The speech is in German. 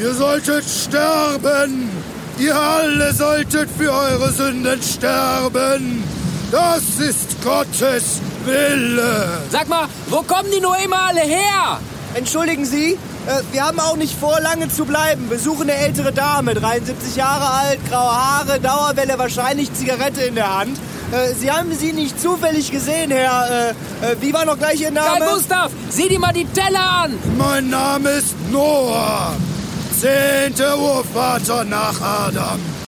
Ihr solltet sterben. Ihr alle solltet für eure Sünden sterben. Das ist Gottes Wille. Sag mal, wo kommen die nur immer alle her? Entschuldigen Sie, äh, wir haben auch nicht vor, lange zu bleiben. Wir suchen eine ältere Dame, 73 Jahre alt, graue Haare, Dauerwelle, wahrscheinlich Zigarette in der Hand. Äh, Sie haben sie nicht zufällig gesehen, Herr. Äh, äh, wie war noch gleich Ihr Name? Karl Gustav, sieh dir mal die Teller an. Mein Name ist Noah, zehnter Urvater nach Adam.